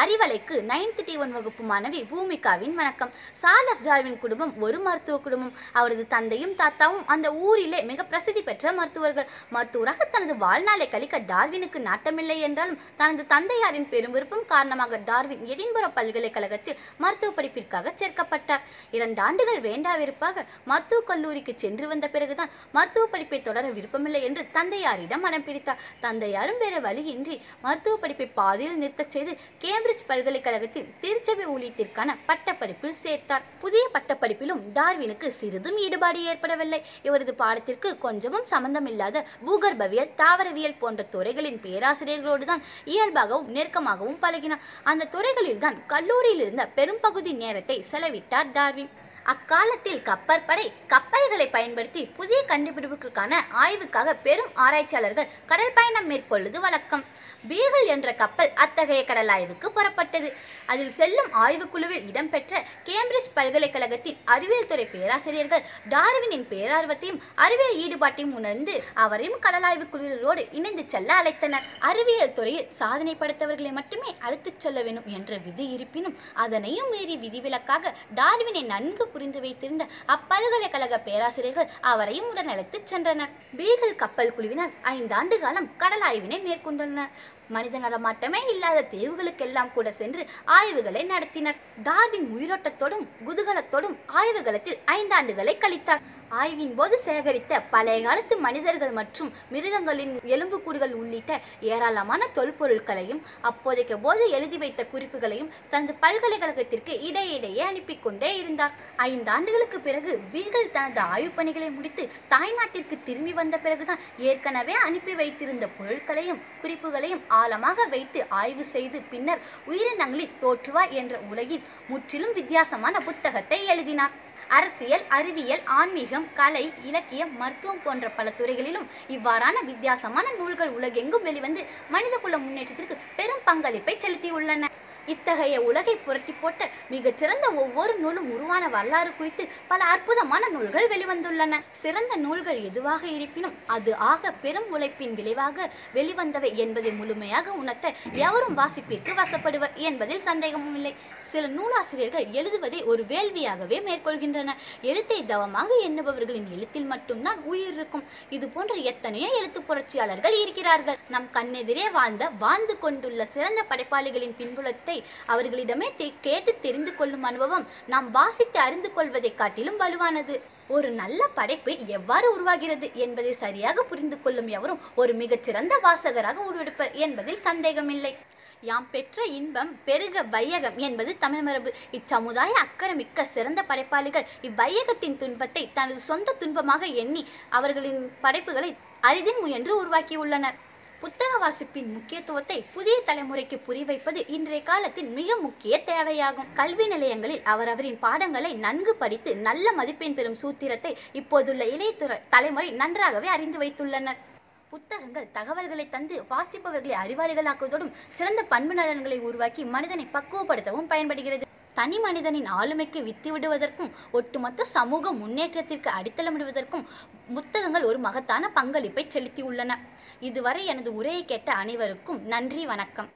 அறிவலைக்கு ninth D one வகுப்பு மாணவி பூமிகாவின் வணக்கம். சார்லஸ் டார்வின் குடும்பம் ஒரு மருத்துவ குடும்பம். அவரது தந்தையும் தாத்தாவும் அந்த ஊரிலே மிக பிரசித்தி பெற்ற மருத்துவர்கள். மருத்துவராக தனது வாழ்நாளை கழிக்க டார்வினுக்கு நாட்டமில்லை என்றாலும் தனது தந்தையாரின் பெரும் விருப்பம் காரணமாக டார்வின் எடின்புற பல்கலைக்கழகத்தில் மருத்துவ படிப்பிற்காக சேர்க்கப்பட்டார். இரண்டு ஆண்டுகள் வேண்டாவிருப்பாக மருத்துவக் கல்லூரிக்கு சென்று வந்த பிறகுதான் மருத்துவ படிப்பை தொடர விருப்பமில்லை என்று தந்தையாரிடம் மனம் பிடித்தார். தந்தையாரும் வேறு வழியின்றி மருத்துவ படிப்பை பாதியில் நிறுத்தச் செய்து கேம்பிரிட்ஜ் பல்கலைக்கழகத்தில் திருச்சபை ஊழியத்திற்கான பட்டப்படிப்பில் சேர்த்தார். புதிய பட்டப்படிப்பிலும் டார்வினுக்கு சிறிதும் ஈடுபாடு ஏற்படவில்லை. இவரது பாடத்திற்கு கொஞ்சமும் சம்பந்தமில்லாத பூகர்பவியல் தாவரவியல் போன்ற துறைகளின் பேராசிரியர்களோடு தான் இயல்பாகவும் நெருக்கமாகவும் பழகினார். அந்த துறைகளில்தான் கல்லூரியில் இருந்த பெரும்பகுதி நேரத்தை செலவிட்டார் டார்வின். அக்காலத்தில் கப்பற்படை கப்பல்களை பயன்படுத்தி புதிய கண்டுபிடிப்புகளுக்கான ஆய்வுக்காக பெரும் ஆராய்ச்சியாளர்கள் கடல் பயணம் மேற்கொள்வது வழக்கம். பீகல் என்ற கப்பல் அத்தகைய கடல் ஆய்வுக்கு புறப்பட்டது. அதில் செல்லும் ஆய்வுக்குழுவில் இடம்பெற்ற கேம்பிரிட்ஜ் பல்கலைக்கழகத்தின் அறிவியல் துறை பேராசிரியர்கள் டார்வினின் பேரார்வத்தையும் அறிவியல் ஈடுபாட்டையும் உணர்ந்து அவரையும் கடல் ஆய்வு குழுவினரோடு இணைந்து செல்ல அழைத்தனர். அறிவியல் துறையில் சாதனை படைத்தவர்களை மட்டுமே அழைத்துச் செல்ல வேண்டும் என்ற விதி இருப்பினும் அதனையும் மீறி விதிவிலக்காக டார்வினை நன்கு புரிந்து வைத்திருந்த அப்பல்கலைக்கழக பேராசிரியர்கள் அவரையும் உடன் அழைத்துச் சென்றனர். பீகல் கப்பல் குழுவினர் ஐந்தாண்டு காலம் கடல் ஆய்வினை மேற்கொண்டனர். மனித நலமாட்டமே இல்லாத தீவுகளுக்கெல்லாம் கூட சென்று ஆய்வுகளை நடத்தினர். டார்வின் உயிரோட்டத்தோடும் குதூகலத்தோடும் ஆய்வுகளத்தில் ஐந்தாண்டுகளை கழித்தார். ஆய்வின் போது சேகரித்த பழைய காலத்து மனிதர்கள் மற்றும் மிருகங்களின் எலும்புக்கூடுகள் உள்ளிட்ட ஏராளமான தொல்பொருட்களையும் அப்போதைக்கு போது எழுதி வைத்த குறிப்புகளையும் தனது பல்கலைக்கழகத்திற்கு இடையிடையே அனுப்பி கொண்டே இருந்தார். ஐந்து ஆண்டுகளுக்கு பிறகு பீகல் தனது ஆய்வுப் பணிகளை முடித்து தாய்நாட்டிற்கு திரும்பி வந்த பிறகுதான் ஏற்கனவே அனுப்பி வைத்திருந்த பொருட்களையும் குறிப்புகளையும் ஆழமாக வைத்து ஆய்வு செய்து பின்னர் உயிரினங்களில் தோற்றுவா என்ற உலகின் முற்றிலும் வித்தியாசமான புத்தகத்தை எழுதினார். அரசியல் அறிவியல் ஆன்மீகம் கலை இலக்கியம் மருத்துவம் போன்ற பல துறைகளிலும் இவ்வாறான வித்தியாசமான நூல்கள் உலகெங்கும் வெளிவந்து மனிதகுல முன்னேற்றத்திற்கு பெரும் பங்களிப்பை செலுத்தியுள்ளன. இத்தகைய உலகை புரட்டி போட்ட மிகச்சிறந்த ஒவ்வொரு நூலும் உருவான வரலாறு குறித்து பல அற்புதமான நூல்கள் வெளிவந்துள்ளன. சிறந்த நூல்கள் எதுவாக இருப்பினும் அது ஆக பெரும் உழைப்பின் விளைவாக வெளிவந்தவை என்பதை முழுமையாக உணர்த்த எவரும் வாசிப்பிற்கு வசப்படுவர் என்பதில் சந்தேகமும் இல்லை. சில நூலாசிரியர்கள் எழுதுவதை ஒரு வேள்வியாகவே மேற்கொள்கின்றனர் எழுத்தை தவமாக எண்ணுபவர்களின் எழுத்தில் மட்டும்தான் உயிர் இருக்கும். இது போன்ற எத்தனையோ எழுத்து புரட்சியாளர்கள் இருக்கிறார்கள். நம் கண்ணெதிரே வாழ்ந்த வாழ்ந்து கொண்டுள்ள சிறந்த படைப்பாளிகளின் பின்புலத்தை அவர்களிடமே கேட்டு தெரிந்து கொள்ளும் அனுபவம் நாம் வாசித்து அறிந்து கொள்வதை காட்டிலும் வலுவானது. ஒரு நல்ல படைப்பு எவ்வாறு உருவாகிறது என்பதை சரியாக புரிந்து கொள்ளும் எவரும் ஒரு மிகச்சிறந்த வாசகராக உருவெடுப்பர் என்பதில் சந்தேகமில்லை. யாம் பெற்ற இன்பம் பெருக வையகம் என்பது தமிழ் மரபு இச்சமுதாய அக்கறமிக்க சிறந்த படைப்பாளிகள் இவ்வையகத்தின் துன்பத்தை தனது சொந்த துன்பமாக எண்ணி அவர்களின் படைப்புகளை அரிதின் முயன்று உருவாக்கியுள்ளனர். புத்தக வாசிப்பின் முக்கியத்துவத்தை புதிய தலைமுறைக்கு புரிவைப்பது இன்றைய காலத்தின் மிக முக்கிய தேவையாகும். கல்வி நிலையங்களில் அவரவரின் பாடங்களை நன்கு படித்து நல்ல மதிப்பெண் பெறும் சூத்திரத்தை இப்போதுள்ள இளைய தலைமுறை நன்றாகவே அறிந்து வைத்துள்ளனர். புத்தகங்கள் தகவல்களை தந்து வாசிப்பவர்களை அறிவாளிகளாக்குவதோடும் சிறந்த பண்பு நலன்களை உருவாக்கி மனிதனை பக்குவப்படுத்தவும் பயன்படுகிறது. தனி மனிதனின் ஆளுமைக்கு வித்து விடுவதற்கும் ஒட்டுமொத்த சமூக முன்னேற்றத்திற்கு அடித்தளமிடுவதற்கும் புத்தகங்கள் ஒரு மகத்தான பங்களிப்பை செலுத்தியுள்ளன. இதுவரை எனது உரையை கேட்ட அனைவருக்கும் நன்றி வணக்கம்.